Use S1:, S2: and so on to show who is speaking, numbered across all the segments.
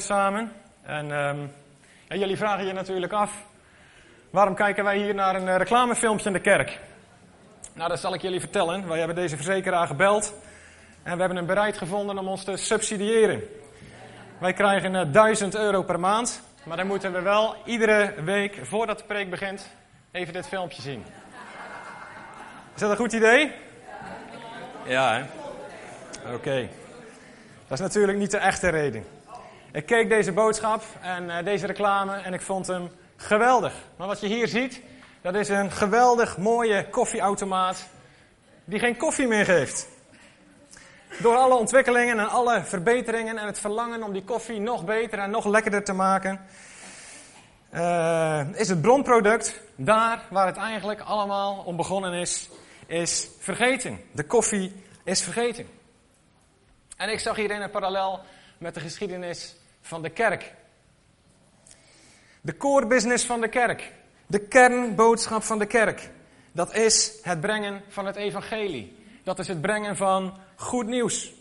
S1: samen. En ehm, ja, jullie vragen je natuurlijk af, waarom kijken wij hier naar een eh, reclamefilmpje in de kerk? Nou, dat zal ik jullie vertellen. Wij hebben deze verzekeraar gebeld en we hebben hem bereid gevonden om ons te subsidiëren. Wij krijgen uh, 1000 euro per maand, maar dan moeten we wel iedere week, voordat de preek begint, even dit filmpje zien. Is dat een goed idee? Ja, hè? Oké. Dat is natuurlijk niet de echte reden. Ik keek deze boodschap en uh, deze reclame en ik vond hem geweldig. Maar wat je hier ziet, dat is een geweldig mooie koffieautomaat die geen koffie meer geeft. Door alle ontwikkelingen en alle verbeteringen en het verlangen om die koffie nog beter en nog lekkerder te maken, uh, is het bronproduct daar waar het eigenlijk allemaal om begonnen is, is vergeten. De koffie is vergeten. En ik zag hierin een parallel met de geschiedenis van de kerk. De core business van de kerk. De kernboodschap van de kerk. Dat is het brengen van het evangelie. Dat is het brengen van goed nieuws.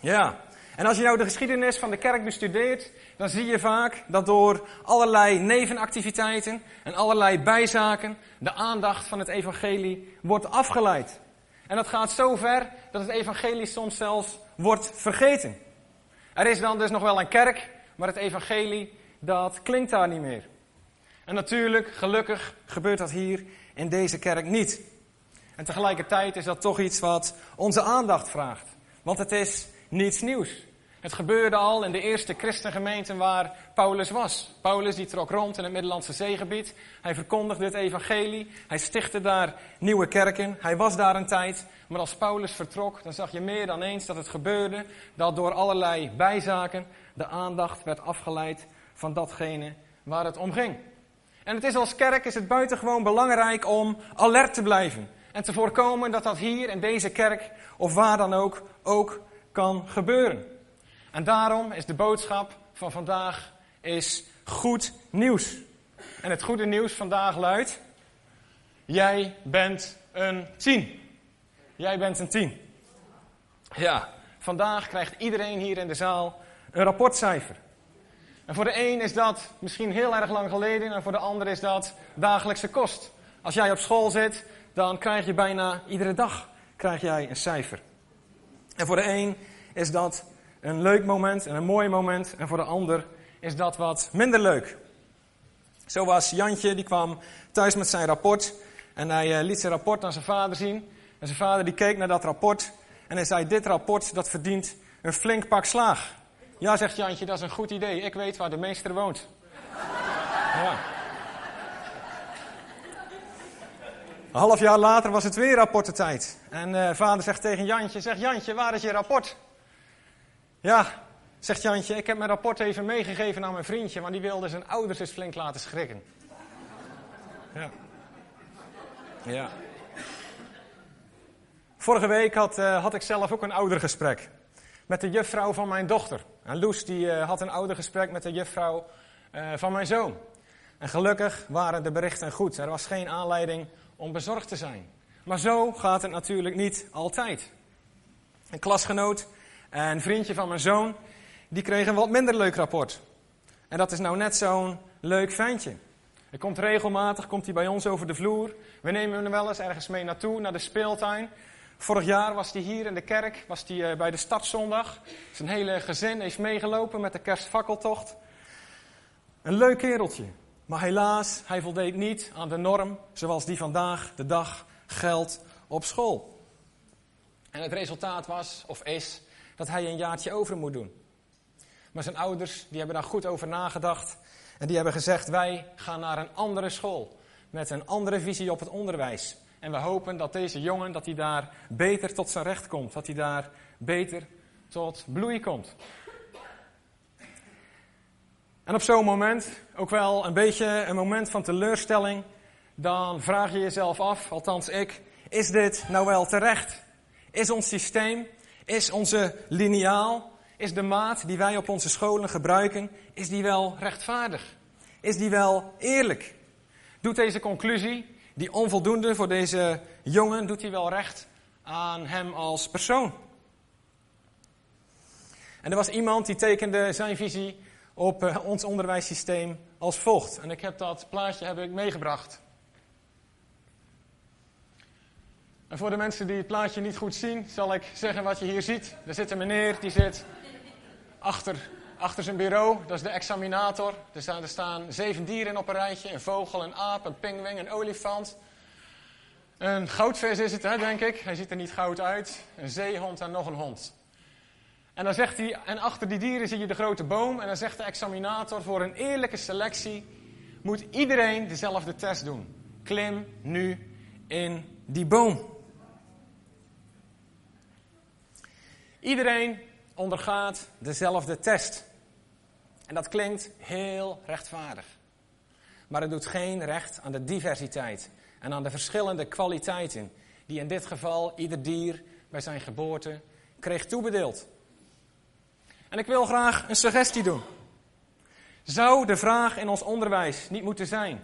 S1: Ja. En als je nou de geschiedenis van de kerk bestudeert, dan zie je vaak dat door allerlei nevenactiviteiten en allerlei bijzaken de aandacht van het evangelie wordt afgeleid. En dat gaat zo ver dat het evangelie soms zelfs wordt vergeten. Er is dan dus nog wel een kerk, maar het evangelie, dat klinkt daar niet meer. En natuurlijk, gelukkig, gebeurt dat hier in deze kerk niet. En tegelijkertijd is dat toch iets wat onze aandacht vraagt. Want het is niets nieuws. Het gebeurde al in de eerste christengemeenten waar Paulus was. Paulus die trok rond in het Middellandse zeegebied. Hij verkondigde het evangelie. Hij stichtte daar nieuwe kerken. Hij was daar een tijd. Maar als Paulus vertrok, dan zag je meer dan eens dat het gebeurde dat door allerlei bijzaken de aandacht werd afgeleid van datgene waar het om ging. En het is als kerk is het buitengewoon belangrijk om alert te blijven. En te voorkomen dat dat hier in deze kerk of waar dan ook ook kan gebeuren. En daarom is de boodschap van vandaag is goed nieuws. En het goede nieuws vandaag luidt: Jij bent een tien. Jij bent een tien. Ja, vandaag krijgt iedereen hier in de zaal een rapportcijfer. En voor de een is dat misschien heel erg lang geleden en voor de ander is dat dagelijkse kost. Als jij op school zit, dan krijg je bijna iedere dag krijg jij een cijfer. En voor de een is dat een leuk moment en een mooi moment. En voor de ander is dat wat minder leuk. Zo was Jantje, die kwam thuis met zijn rapport. En hij uh, liet zijn rapport aan zijn vader zien. En zijn vader die keek naar dat rapport. En hij zei, dit rapport dat verdient een flink pak slaag. Ja, zegt Jantje, dat is een goed idee. Ik weet waar de meester woont. Ja. Een half jaar later was het weer rapportentijd. En uh, vader zegt tegen Jantje, zeg Jantje, waar is je rapport? Ja, zegt Jantje, ik heb mijn rapport even meegegeven aan mijn vriendje, want die wilde zijn ouders eens flink laten schrikken. Ja. Ja. Vorige week had, uh, had ik zelf ook een oudergesprek met de juffrouw van mijn dochter. En Loes die, uh, had een oudergesprek met de juffrouw uh, van mijn zoon. En gelukkig waren de berichten goed. Er was geen aanleiding om bezorgd te zijn. Maar zo gaat het natuurlijk niet altijd. Een klasgenoot en een vriendje van mijn zoon, die kreeg een wat minder leuk rapport. En dat is nou net zo'n leuk ventje. Hij komt regelmatig, komt hij bij ons over de vloer. We nemen hem wel eens ergens mee naartoe, naar de speeltuin. Vorig jaar was hij hier in de kerk, was hij bij de stadszondag. Zijn hele gezin heeft meegelopen met de kerstfakkeltocht. Een leuk kereltje. Maar helaas, hij voldeed niet aan de norm zoals die vandaag de dag geldt op school. En het resultaat was, of is, dat hij een jaartje over moet doen. Maar zijn ouders die hebben daar goed over nagedacht. En die hebben gezegd, wij gaan naar een andere school. Met een andere visie op het onderwijs. En we hopen dat deze jongen dat hij daar beter tot zijn recht komt. Dat hij daar beter tot bloei komt. En op zo'n moment, ook wel een beetje een moment van teleurstelling, dan vraag je jezelf af, althans ik, is dit nou wel terecht? Is ons systeem, is onze lineaal, is de maat die wij op onze scholen gebruiken, is die wel rechtvaardig? Is die wel eerlijk? Doet deze conclusie, die onvoldoende voor deze jongen, doet hij wel recht aan hem als persoon? En er was iemand die tekende zijn visie op uh, ons onderwijssysteem als volgt. En ik heb dat plaatje heb ik meegebracht. En voor de mensen die het plaatje niet goed zien, zal ik zeggen wat je hier ziet. Er zit een meneer, die zit achter, achter zijn bureau. Dat is de examinator. Er staan, er staan zeven dieren op een rijtje. Een vogel, een aap, een pinguïn, een olifant. Een goudvis is het, hè, denk ik. Hij ziet er niet goud uit. Een zeehond en nog een hond. En dan zegt hij, en achter die dieren zie je de grote boom. En dan zegt de examinator, voor een eerlijke selectie moet iedereen dezelfde test doen. Klim nu in die boom. Iedereen ondergaat dezelfde test. En dat klinkt heel rechtvaardig. Maar het doet geen recht aan de diversiteit en aan de verschillende kwaliteiten die in dit geval ieder dier bij zijn geboorte kreeg toebedeeld. En ik wil graag een suggestie doen. Zou de vraag in ons onderwijs niet moeten zijn: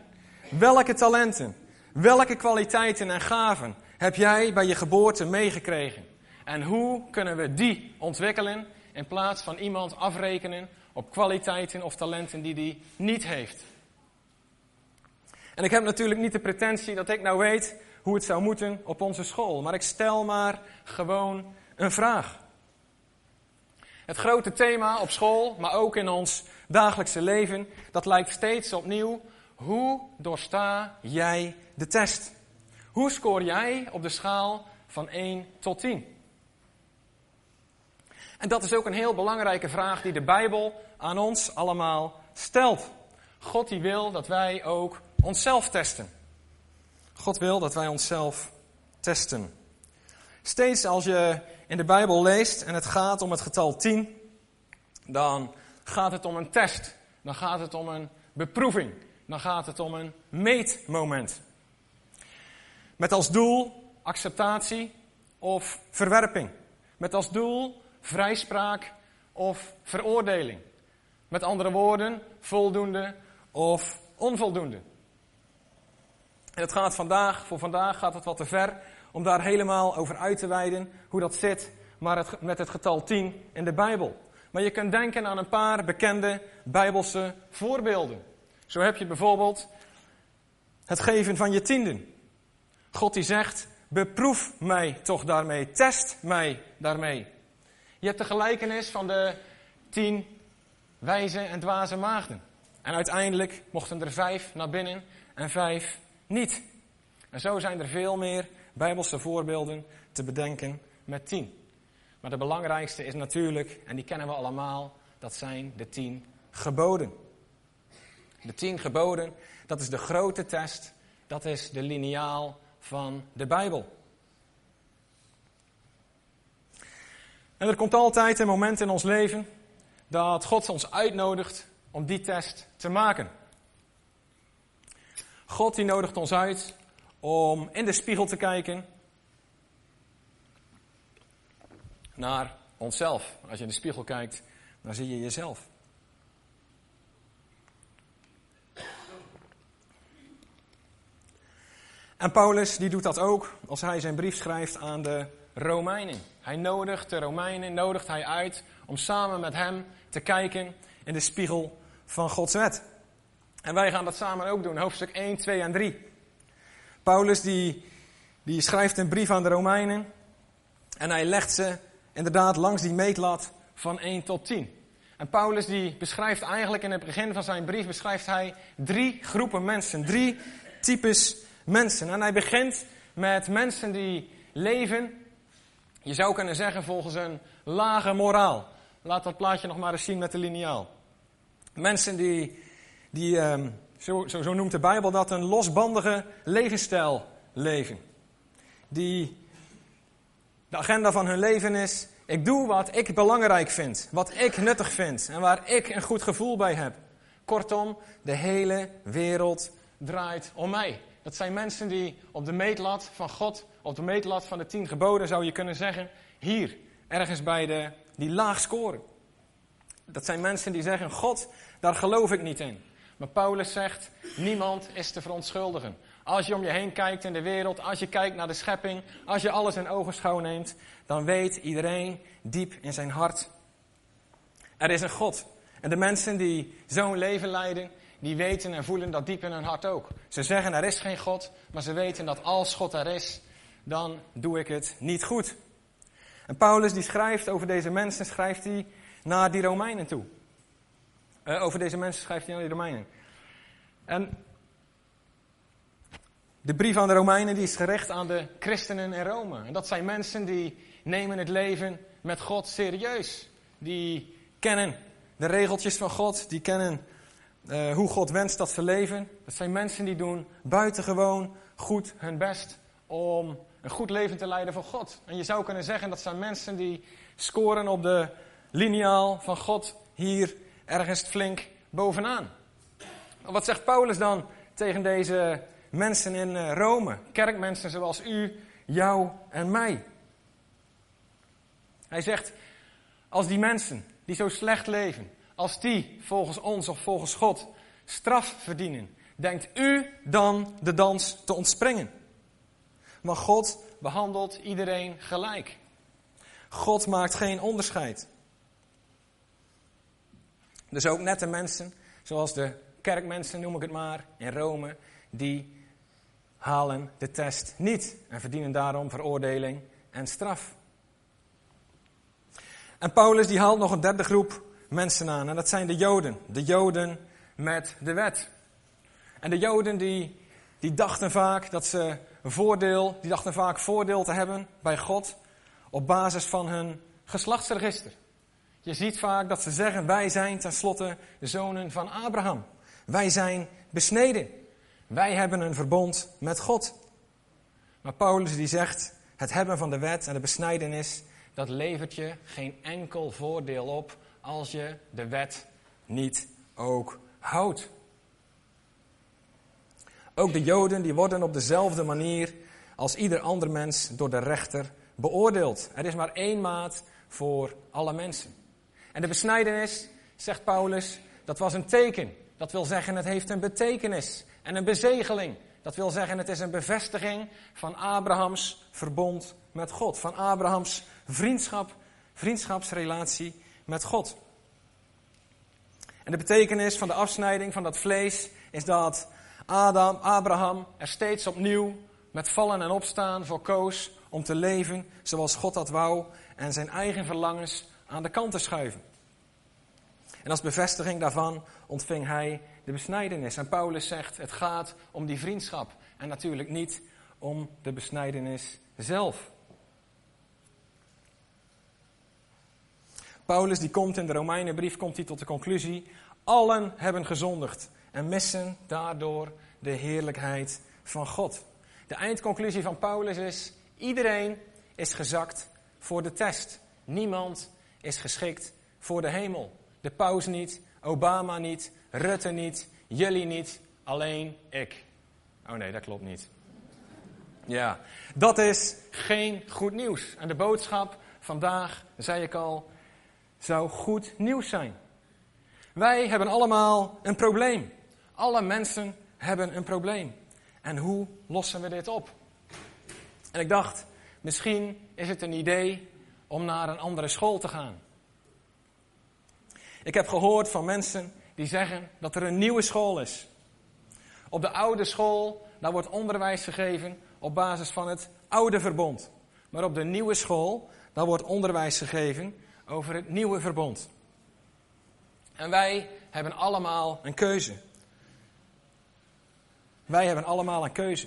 S1: welke talenten, welke kwaliteiten en gaven heb jij bij je geboorte meegekregen? En hoe kunnen we die ontwikkelen in plaats van iemand afrekenen op kwaliteiten of talenten die die niet heeft? En ik heb natuurlijk niet de pretentie dat ik nou weet hoe het zou moeten op onze school, maar ik stel maar gewoon een vraag. Het grote thema op school, maar ook in ons dagelijkse leven, dat lijkt steeds opnieuw: hoe doorsta jij de test? Hoe scoor jij op de schaal van 1 tot 10? En dat is ook een heel belangrijke vraag die de Bijbel aan ons allemaal stelt. God die wil dat wij ook onszelf testen. God wil dat wij onszelf testen. Steeds als je in de Bijbel leest en het gaat om het getal 10, dan gaat het om een test. Dan gaat het om een beproeving. Dan gaat het om een meetmoment. Met als doel acceptatie of verwerping. Met als doel vrijspraak of veroordeling. Met andere woorden, voldoende of onvoldoende. En het gaat vandaag, voor vandaag gaat het wat te ver om daar helemaal over uit te wijden hoe dat zit maar het, met het getal 10 in de Bijbel. Maar je kunt denken aan een paar bekende Bijbelse voorbeelden. Zo heb je bijvoorbeeld het geven van je tienden. God die zegt, beproef mij toch daarmee, test mij daarmee. Je hebt de gelijkenis van de tien wijze en dwaze maagden. En uiteindelijk mochten er vijf naar binnen en vijf niet. En zo zijn er veel meer bijbelse voorbeelden te bedenken met tien. Maar de belangrijkste is natuurlijk, en die kennen we allemaal, dat zijn de tien geboden. De tien geboden, dat is de grote test, dat is de liniaal van de Bijbel. En er komt altijd een moment in ons leven dat God ons uitnodigt om die test te maken. God die nodigt ons uit om in de spiegel te kijken naar onszelf. Als je in de spiegel kijkt, dan zie je jezelf. En Paulus die doet dat ook als hij zijn brief schrijft aan de Romeinen. Hij nodigt de Romeinen, nodigt hij uit om samen met hem te kijken in de spiegel van Gods wet. En wij gaan dat samen ook doen, hoofdstuk 1, 2 en 3. Paulus die, die schrijft een brief aan de Romeinen en hij legt ze inderdaad langs die meetlat van 1 tot 10. En Paulus die beschrijft eigenlijk in het begin van zijn brief beschrijft hij drie groepen mensen, drie types mensen. En hij begint met mensen die leven je zou kunnen zeggen volgens een lage moraal. Laat dat plaatje nog maar eens zien met de liniaal. Mensen die, die um, zo, zo, zo noemt de Bijbel dat, een losbandige levensstijl leven. Die de agenda van hun leven is, ik doe wat ik belangrijk vind, wat ik nuttig vind en waar ik een goed gevoel bij heb. Kortom, de hele wereld draait om mij. Dat zijn mensen die op de meetlat van God op de meetlat van de tien geboden zou je kunnen zeggen, hier, ergens bij de, die laag scoren. Dat zijn mensen die zeggen, God, daar geloof ik niet in. Maar Paulus zegt, niemand is te verontschuldigen. Als je om je heen kijkt in de wereld, als je kijkt naar de schepping, als je alles in ogenschouw neemt, dan weet iedereen diep in zijn hart Er is een God. En de mensen die zo'n leven leiden, die weten en voelen dat diep in hun hart ook. Ze zeggen er is geen God, maar ze weten dat als God er is, dan doe ik het niet goed. En Paulus die schrijft over deze mensen, schrijft hij naar die Romeinen toe. Uh, over deze mensen schrijft hij naar die Romeinen. En de brief aan de Romeinen die is gericht aan de christenen in Rome. En dat zijn mensen die nemen het leven met God serieus. Die kennen de regeltjes van God, die kennen uh, hoe God wenst dat ze leven. Dat zijn mensen die doen buitengewoon goed hun best om een goed leven te leiden voor God. En je zou kunnen zeggen dat zijn mensen die scoren op de lineaal van God hier ergens flink bovenaan. Wat zegt Paulus dan tegen deze mensen in eh, Rome? Kerkmensen zoals u, jou en mij. Hij zegt, als die mensen die zo slecht leven, als die volgens ons of volgens God straf verdienen, denkt u dan de dans te ontspringen? Maar God behandelt iedereen gelijk. God maakt geen onderscheid. Dus ook nette mensen, zoals de kerkmensen noem ik het maar, in Rome, die halen de test niet en verdienen daarom veroordeling en straf. En Paulus die haalt nog een derde groep mensen aan en dat zijn de Joden. De Joden met de wet. En de Joden die, die dachten vaak dat ze een voordeel, die dachten vaak voordeel te hebben bij God op basis van hun geslachtsregister. Je ziet vaak dat ze zeggen, wij zijn tenslotte de zonen van Abraham. Wij zijn besneden. Wij hebben een verbond met God. Maar Paulus die zegt, het hebben van de wet en de besnijdenis, dat levert je geen enkel voordeel op als je de wet niet ook houdt. Ook de Joden die worden op dezelfde manier als ieder ander mens door de rechter beoordeeld. Er is maar één maat voor alle mensen. En de besnijdenis, zegt Paulus, dat was een teken. Dat wil zeggen, het heeft een betekenis en een bezegeling. Dat wil zeggen, het is een bevestiging van Abrahams verbond met God. Van Abrahams vriendschap, vriendschapsrelatie met God. En de betekenis van de afsnijding van dat vlees is dat Adam, Abraham er steeds opnieuw met vallen en opstaan voor koos om te leven zoals God dat wou en zijn eigen verlangens aan de kant te schuiven. En als bevestiging daarvan ontving hij de besnijdenis. En Paulus zegt, het gaat om die vriendschap en natuurlijk niet om de besnijdenis zelf. Paulus die komt in de Romeinenbrief komt hij tot de conclusie, allen hebben gezondigd en missen daardoor de heerlijkheid van God. De eindconclusie van Paulus is, iedereen is gezakt voor de test. Niemand is geschikt voor de hemel. De paus niet, Obama niet, Rutte niet, jullie niet, alleen ik. Oh nee, dat klopt niet. Ja, dat is geen goed nieuws. En de boodschap vandaag, zei ik al, zou goed nieuws zijn. Wij hebben allemaal een probleem. Alle mensen hebben een probleem. En hoe lossen we dit op? En ik dacht, misschien is het een idee om naar een andere school te gaan. Ik heb gehoord van mensen die zeggen dat er een nieuwe school is. Op de oude school, daar wordt onderwijs gegeven op basis van het oude verbond. Maar op de nieuwe school, daar wordt onderwijs gegeven over het nieuwe verbond. En wij hebben allemaal een keuze. Wij hebben allemaal een keuze.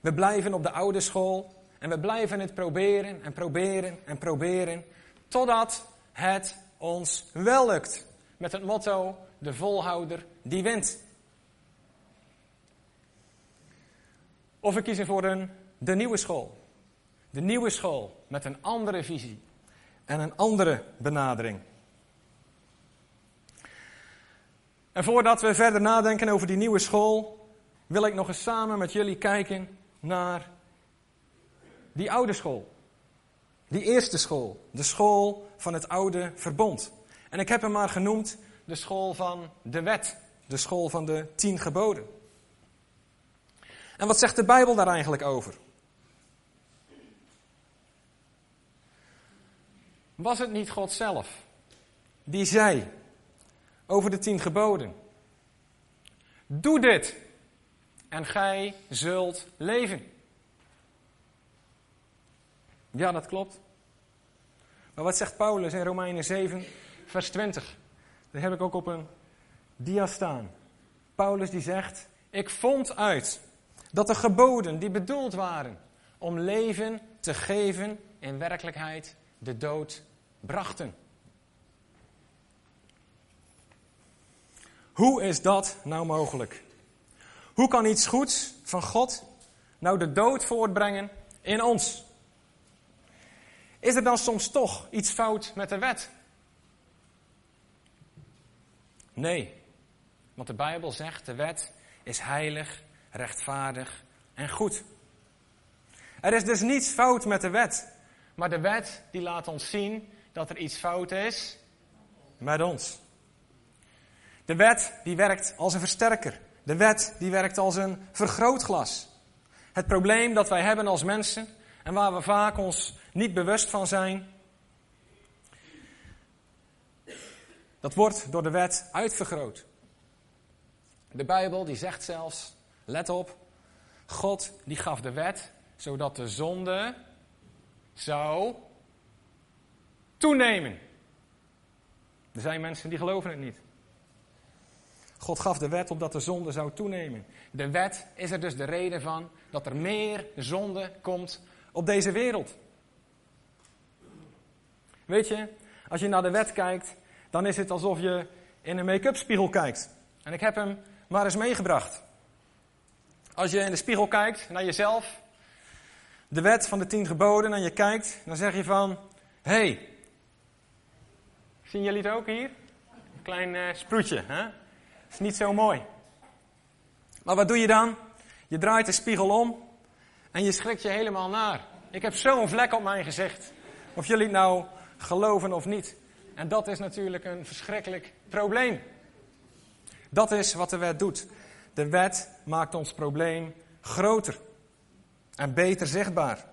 S1: We blijven op de oude school en we blijven het proberen en proberen en proberen totdat het ons wel lukt. Met het motto, de volhouder die wint. Of we kiezen voor een, de nieuwe school. De nieuwe school met een andere visie en een andere benadering. En voordat we verder nadenken over die nieuwe school, wil ik nog eens samen met jullie kijken naar die oude school. Die eerste school, de school van het oude verbond. En ik heb hem maar genoemd de school van de wet, de school van de tien geboden. En wat zegt de Bijbel daar eigenlijk over? Was het niet God zelf die zei over de tien geboden: Doe dit en gij zult leven. Ja, dat klopt. Maar wat zegt Paulus in Romeinen 7, vers 20? Dat heb ik ook op een dia staan. Paulus die zegt: Ik vond uit dat de geboden die bedoeld waren om leven te geven, in werkelijkheid de dood brachten. Hoe is dat nou mogelijk? Hoe kan iets goeds van God nou de dood voortbrengen in ons? Is er dan soms toch iets fout met de wet? Nee, want de Bijbel zegt de wet is heilig, rechtvaardig en goed. Er is dus niets fout met de wet, maar de wet die laat ons zien dat er iets fout is met ons. De wet die werkt als een versterker. De wet die werkt als een vergrootglas. Het probleem dat wij hebben als mensen en waar we vaak ons niet bewust van zijn, dat wordt door de wet uitvergroot. De Bijbel die zegt zelfs, let op, God die gaf de wet zodat de zonde zou toenemen. Er zijn mensen die geloven het niet. God gaf de wet opdat de zonde zou toenemen. De wet is er dus de reden van dat er meer zonde komt op deze wereld. Weet je, als je naar de wet kijkt, dan is het alsof je in een make-up spiegel kijkt. En ik heb hem maar eens meegebracht. Als je in de spiegel kijkt naar jezelf, de wet van de tien geboden, en je kijkt, dan zeg je van, hé, hey, zien jullie het ook hier? Een klein uh, sproetje, hè? Is niet zo mooi. Maar wat doe je dan? Je draait de spiegel om en je schrikt je helemaal naar. Ik heb zo'n vlek op mijn gezicht. Of jullie het nou geloven of niet. En dat is natuurlijk een verschrikkelijk probleem. Dat is wat de wet doet. De wet maakt ons probleem groter en beter zichtbaar.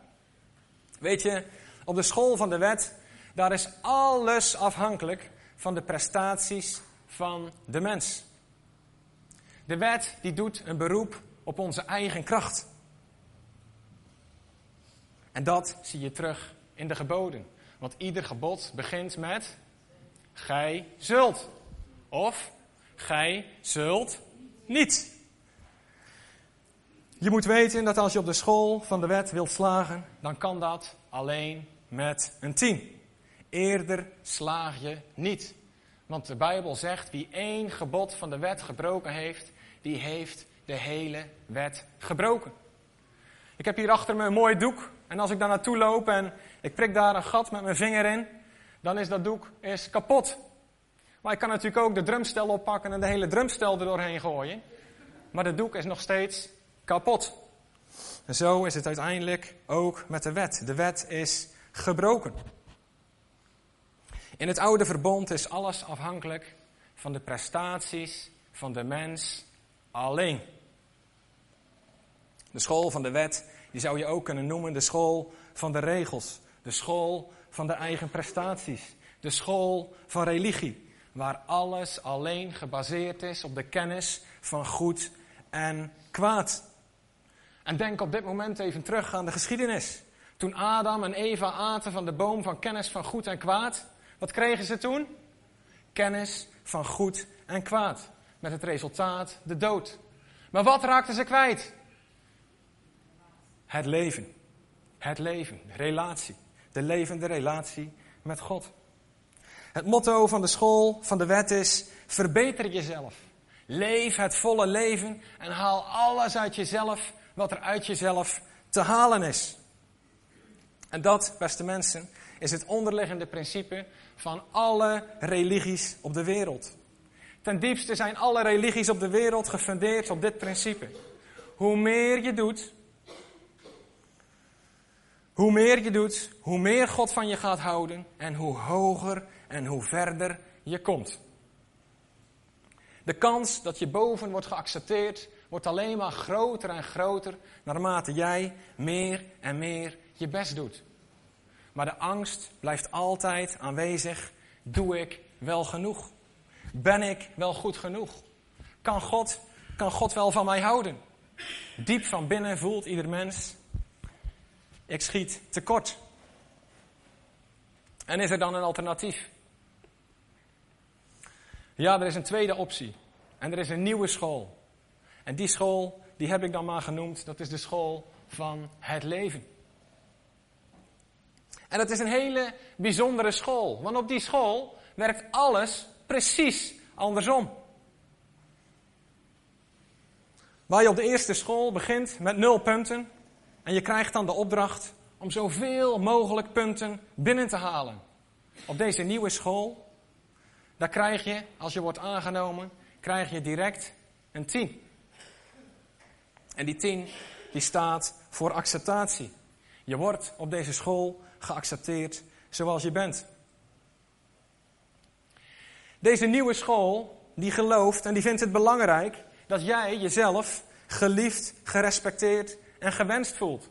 S1: Weet je, op de school van de wet, daar is alles afhankelijk van de prestaties van de mens. De wet die doet een beroep op onze eigen kracht. En dat zie je terug in de geboden. Want ieder gebod begint met gij zult. Of gij zult niet. Je moet weten dat als je op de school van de wet wilt slagen, dan kan dat alleen met een tien. Eerder slaag je niet. Want de Bijbel zegt, wie één gebod van de wet gebroken heeft, die heeft de hele wet gebroken. Ik heb hier achter me een mooi doek. En als ik daar naartoe loop en ik prik daar een gat met mijn vinger in, dan is dat doek is kapot. Maar ik kan natuurlijk ook de drumstel oppakken en de hele drumstel er doorheen gooien. Maar de doek is nog steeds kapot. En zo is het uiteindelijk ook met de wet. De wet is gebroken. In het oude verbond is alles afhankelijk van de prestaties van de mens alleen. De school van de wet, die zou je ook kunnen noemen de school van de regels. De school van de eigen prestaties. De school van religie. Waar alles alleen gebaseerd is op de kennis van goed en kwaad. En denk op dit moment even terug aan de geschiedenis. Toen Adam en Eva aten van de boom van kennis van goed en kwaad, wat kregen ze toen? Kennis van goed en kwaad. Met het resultaat de dood. Maar wat raakten ze kwijt? Het leven. Het leven, relatie. De levende relatie met God. Het motto van de school van de wet is: verbeter jezelf. Leef het volle leven en haal alles uit jezelf wat er uit jezelf te halen is. En dat, beste mensen, is het onderliggende principe van alle religies op de wereld. Ten diepste zijn alle religies op de wereld gefundeerd op dit principe. Hoe meer je doet, hoe meer je doet, hoe meer God van je gaat houden en hoe hoger en hoe verder je komt. De kans dat je boven wordt geaccepteerd wordt alleen maar groter en groter naarmate jij meer en meer je best doet. Maar de angst blijft altijd aanwezig. Doe ik wel genoeg? Ben ik wel goed genoeg? Kan God, kan God wel van mij houden? Diep van binnen voelt ieder mens, ik schiet tekort. En is er dan een alternatief? Ja, er is een tweede optie. En er is een nieuwe school. En die school, die heb ik dan maar genoemd, dat is de school van het leven. En dat is een hele bijzondere school. Want op die school werkt alles precies andersom. Waar je op de eerste school begint met nul punten. En je krijgt dan de opdracht om zoveel mogelijk punten binnen te halen. Op deze nieuwe school, daar krijg je, als je wordt aangenomen, krijg je direct een 10. En die 10, die staat voor acceptatie. Je wordt op deze school geaccepteerd zoals je bent. Deze nieuwe school, die gelooft en die vindt het belangrijk dat jij jezelf geliefd, gerespecteerd en gewenst voelt.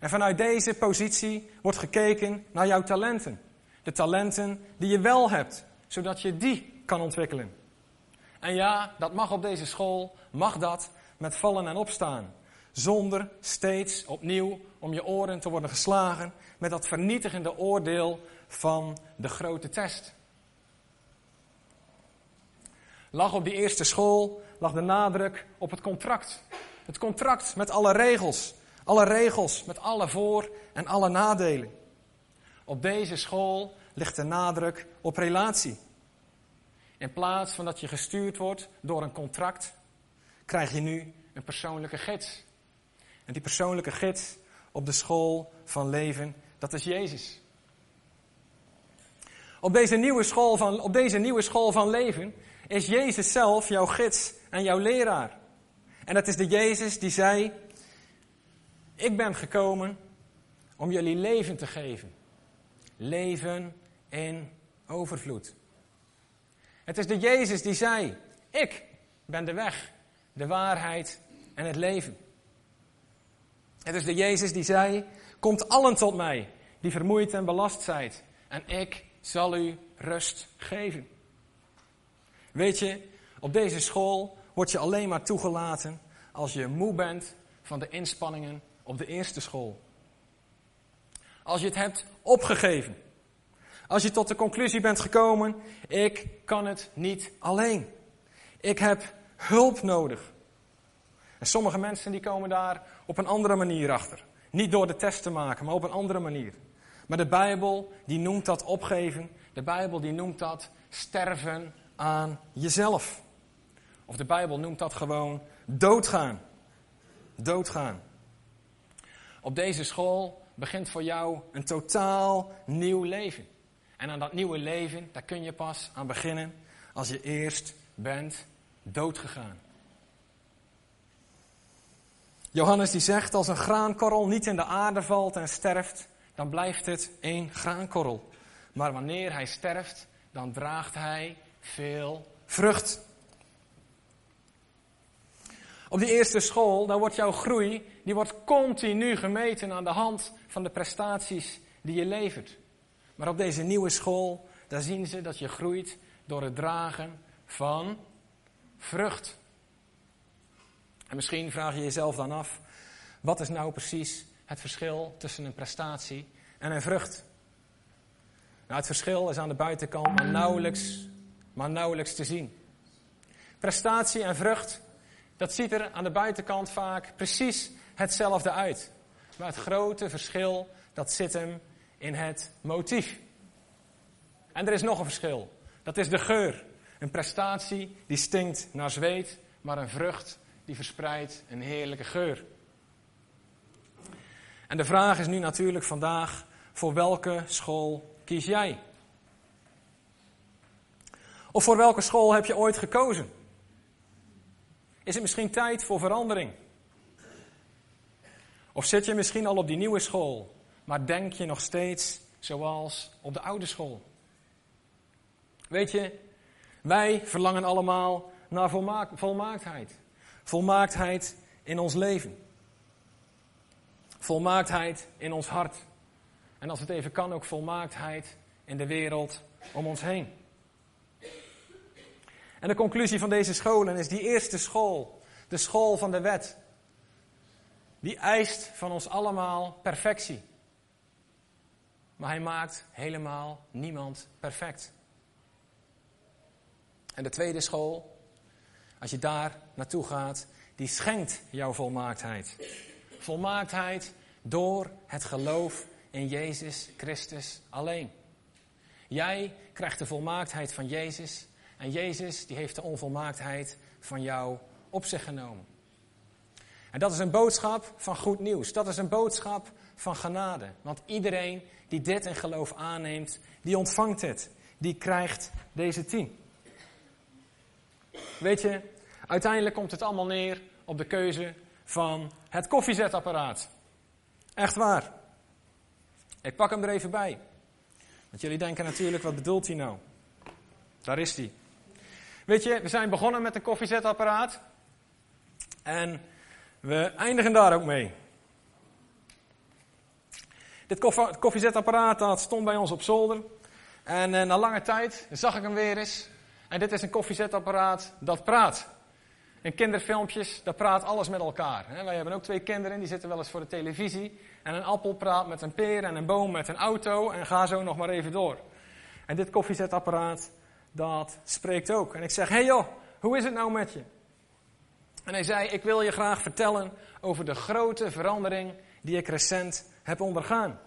S1: En vanuit deze positie wordt gekeken naar jouw talenten. De talenten die je wel hebt, zodat je die kan ontwikkelen. En ja, dat mag op deze school, mag dat met vallen en opstaan. Zonder steeds opnieuw om je oren te worden geslagen met dat vernietigende oordeel van de grote test. Lag op die eerste school, lag de nadruk op het contract. Het contract met alle regels. Alle regels met alle voor- en alle nadelen. Op deze school ligt de nadruk op relatie. In plaats van dat je gestuurd wordt door een contract, krijg je nu een persoonlijke gids. En die persoonlijke gids op de school van leven, dat is Jezus. Op deze nieuwe school van, op deze nieuwe school van leven is Jezus zelf jouw gids en jouw leraar. En dat is de Jezus die zei: Ik ben gekomen om jullie leven te geven. Leven in overvloed. Het is de Jezus die zei: Ik ben de weg, de waarheid en het leven. Het is de Jezus die zei: Komt allen tot mij, die vermoeid en belast zijt, en ik zal u rust geven. Weet je, op deze school word je alleen maar toegelaten als je moe bent van de inspanningen op de eerste school. Als je het hebt opgegeven. Als je tot de conclusie bent gekomen, ik kan het niet alleen. Ik heb hulp nodig. En sommige mensen die komen daar op een andere manier achter. Niet door de test te maken, maar op een andere manier. Maar de Bijbel die noemt dat opgeven. De Bijbel die noemt dat sterven aan jezelf. Of de Bijbel noemt dat gewoon doodgaan. Doodgaan. Op deze school begint voor jou een totaal nieuw leven. En aan dat nieuwe leven, daar kun je pas aan beginnen als je eerst bent doodgegaan. Johannes die zegt, als een graankorrel niet in de aarde valt en sterft, dan blijft het één graankorrel. Maar wanneer hij sterft, dan draagt hij veel vrucht. Op die eerste school, daar wordt jouw groei, die wordt continu gemeten aan de hand van de prestaties die je levert. Maar op deze nieuwe school, daar zien ze dat je groeit door het dragen van vrucht. En misschien vraag je jezelf dan af, wat is nou precies het verschil tussen een prestatie en een vrucht? Nou, het verschil is aan de buitenkant maar nauwelijks, maar nauwelijks te zien. Prestatie en vrucht, dat ziet er aan de buitenkant vaak precies hetzelfde uit. Maar het grote verschil, dat zit hem in het motief. En er is nog een verschil. Dat is de geur. Een prestatie die stinkt naar zweet, maar een vrucht die verspreidt een heerlijke geur. En de vraag is nu natuurlijk vandaag, voor welke school kies jij? Of voor welke school heb je ooit gekozen? Is het misschien tijd voor verandering? Of zit je misschien al op die nieuwe school, maar denk je nog steeds zoals op de oude school? Weet je, wij verlangen allemaal naar volmaaktheid. Volmaaktheid in ons leven. Volmaaktheid in ons hart. En als het even kan, ook volmaaktheid in de wereld om ons heen. En de conclusie van deze scholen is die eerste school, de school van de wet, die eist van ons allemaal perfectie. Maar hij maakt helemaal niemand perfect. En de tweede school, als je daar naartoe gaat, die schenkt jouw volmaaktheid. Volmaaktheid door het geloof in Jezus Christus alleen. Jij krijgt de volmaaktheid van Jezus en Jezus die heeft de onvolmaaktheid van jou op zich genomen. En dat is een boodschap van goed nieuws. Dat is een boodschap van genade. Want iedereen die dit in geloof aanneemt, die ontvangt het. Die krijgt deze tien. Weet je, uiteindelijk komt het allemaal neer op de keuze van het koffiezetapparaat. Echt waar. Ik pak hem er even bij. Want jullie denken natuurlijk, wat bedoelt hij nou? Daar is hij. Weet je, we zijn begonnen met een koffiezetapparaat. En we eindigen daar ook mee. Dit koffiezetapparaat stond bij ons op zolder. En eh, na lange tijd zag ik hem weer eens. En dit is een koffiezetapparaat dat praat. In kinderfilmpjes, daar praat alles met elkaar. Wij hebben ook twee kinderen, die zitten wel eens voor de televisie. En een appel praat met een peer en een boom met een auto. En ga zo nog maar even door. En dit koffiezetapparaat, dat spreekt ook. En ik zeg, hey joh, hoe is het nou met je? En hij zei, ik wil je graag vertellen over de grote verandering die ik recent heb ondergaan.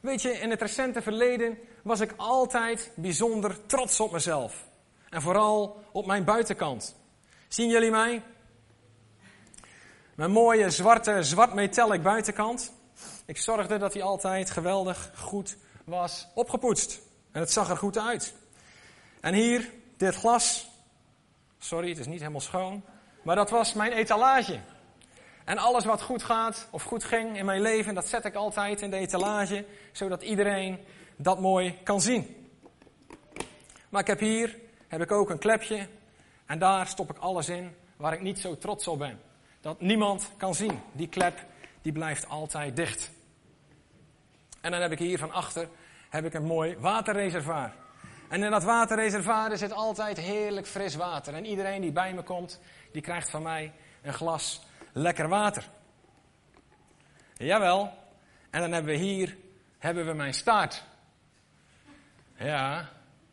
S1: Weet je, in het recente verleden was ik altijd bijzonder trots op mezelf. En vooral op mijn buitenkant. Zien jullie mij? Mijn mooie zwarte, zwart metallic buitenkant. Ik zorgde dat hij altijd geweldig goed was opgepoetst. En het zag er goed uit. En hier, dit glas. Sorry, het is niet helemaal schoon. Maar dat was mijn etalage. En alles wat goed gaat of goed ging in mijn leven, dat zet ik altijd in de etalage, zodat iedereen dat mooi kan zien. Maar ik heb hier heb ik ook een klepje en daar stop ik alles in waar ik niet zo trots op ben. Dat niemand kan zien. Die klep die blijft altijd dicht. En dan heb ik hier van achter heb ik een mooi waterreservoir. En in dat waterreservoir zit altijd heerlijk fris water. En iedereen die bij me komt, die krijgt van mij een glas lekker water. Jawel. En dan hebben we hier hebben we mijn staart. Ja.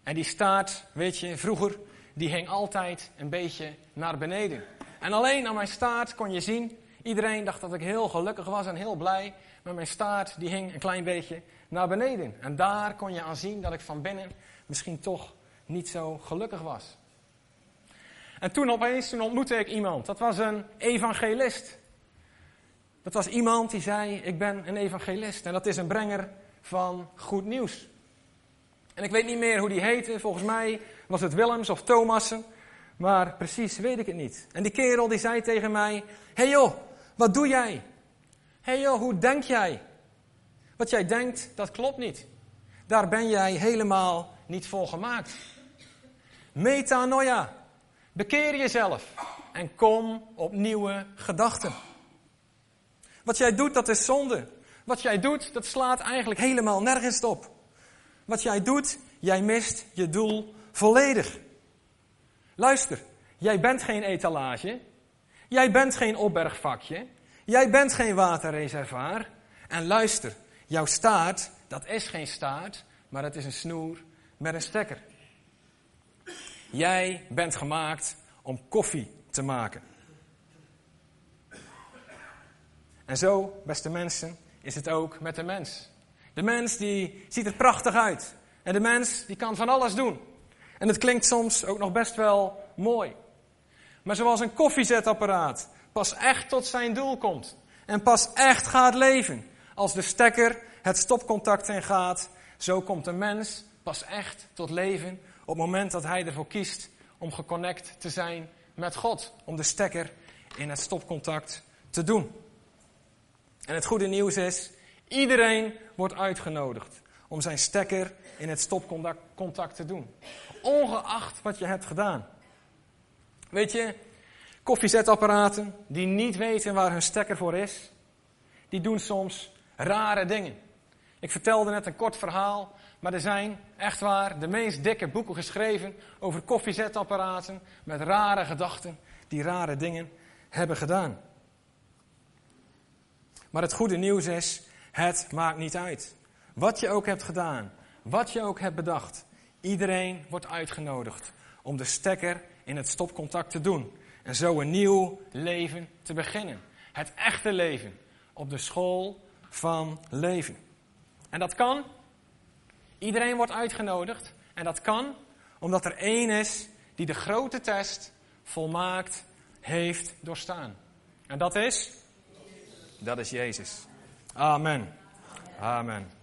S1: En die staart, weet je, vroeger, die hing altijd een beetje naar beneden. En alleen aan mijn staart kon je zien, iedereen dacht dat ik heel gelukkig was en heel blij. Maar mijn staart, die hing een klein beetje naar beneden. En daar kon je aan zien dat ik van binnen misschien toch niet zo gelukkig was. En toen opeens, toen ontmoette ik iemand. Dat was een evangelist. Dat was iemand die zei, ik ben een evangelist. En dat is een brenger van goed nieuws. En ik weet niet meer hoe die heette. Volgens mij was het Willems of Thomassen. Maar precies weet ik het niet. En die kerel die zei tegen mij, hey joh, wat doe jij? hey joh, hoe denk jij? Wat jij denkt, dat klopt niet. Daar ben jij helemaal niet voor gemaakt. Metanoia. Bekeer jezelf en kom op nieuwe gedachten. Wat jij doet, dat is zonde. Wat jij doet, dat slaat eigenlijk helemaal nergens op. Wat jij doet, jij mist je doel volledig. Luister, jij bent geen etalage. Jij bent geen opbergvakje. Jij bent geen waterreservoir. En luister, jouw staart, dat is geen staart, maar het is een snoer met een stekker. Jij bent gemaakt om koffie te maken. En zo, beste mensen, is het ook met de mens. De mens die ziet er prachtig uit. En de mens die kan van alles doen. En het klinkt soms ook nog best wel mooi. Maar zoals een koffiezetapparaat pas echt tot zijn doel komt. En pas echt gaat leven. Als de stekker het stopcontact in gaat. Zo komt de mens pas echt tot leven op het moment dat hij ervoor kiest om geconnect te zijn met God. Om de stekker in het stopcontact te doen. En het goede nieuws is, iedereen wordt uitgenodigd om zijn stekker in het stopcontact te doen. Ongeacht wat je hebt gedaan. Weet je, koffiezetapparaten die niet weten waar hun stekker voor is, die doen soms rare dingen. Ik vertelde net een kort verhaal Maar er zijn, echt waar, de meest dikke boeken geschreven over koffiezetapparaten met rare gedachten die rare dingen hebben gedaan. Maar het goede nieuws is, het maakt niet uit. Wat je ook hebt gedaan, wat je ook hebt bedacht, iedereen wordt uitgenodigd om de stekker in het stopcontact te doen en zo een nieuw leven te beginnen. Het echte leven op de school van leven. En dat kan. Iedereen wordt uitgenodigd. En dat kan omdat er één is die de grote test volmaakt heeft doorstaan. En dat is? Dat is Jezus. Amen. Amen.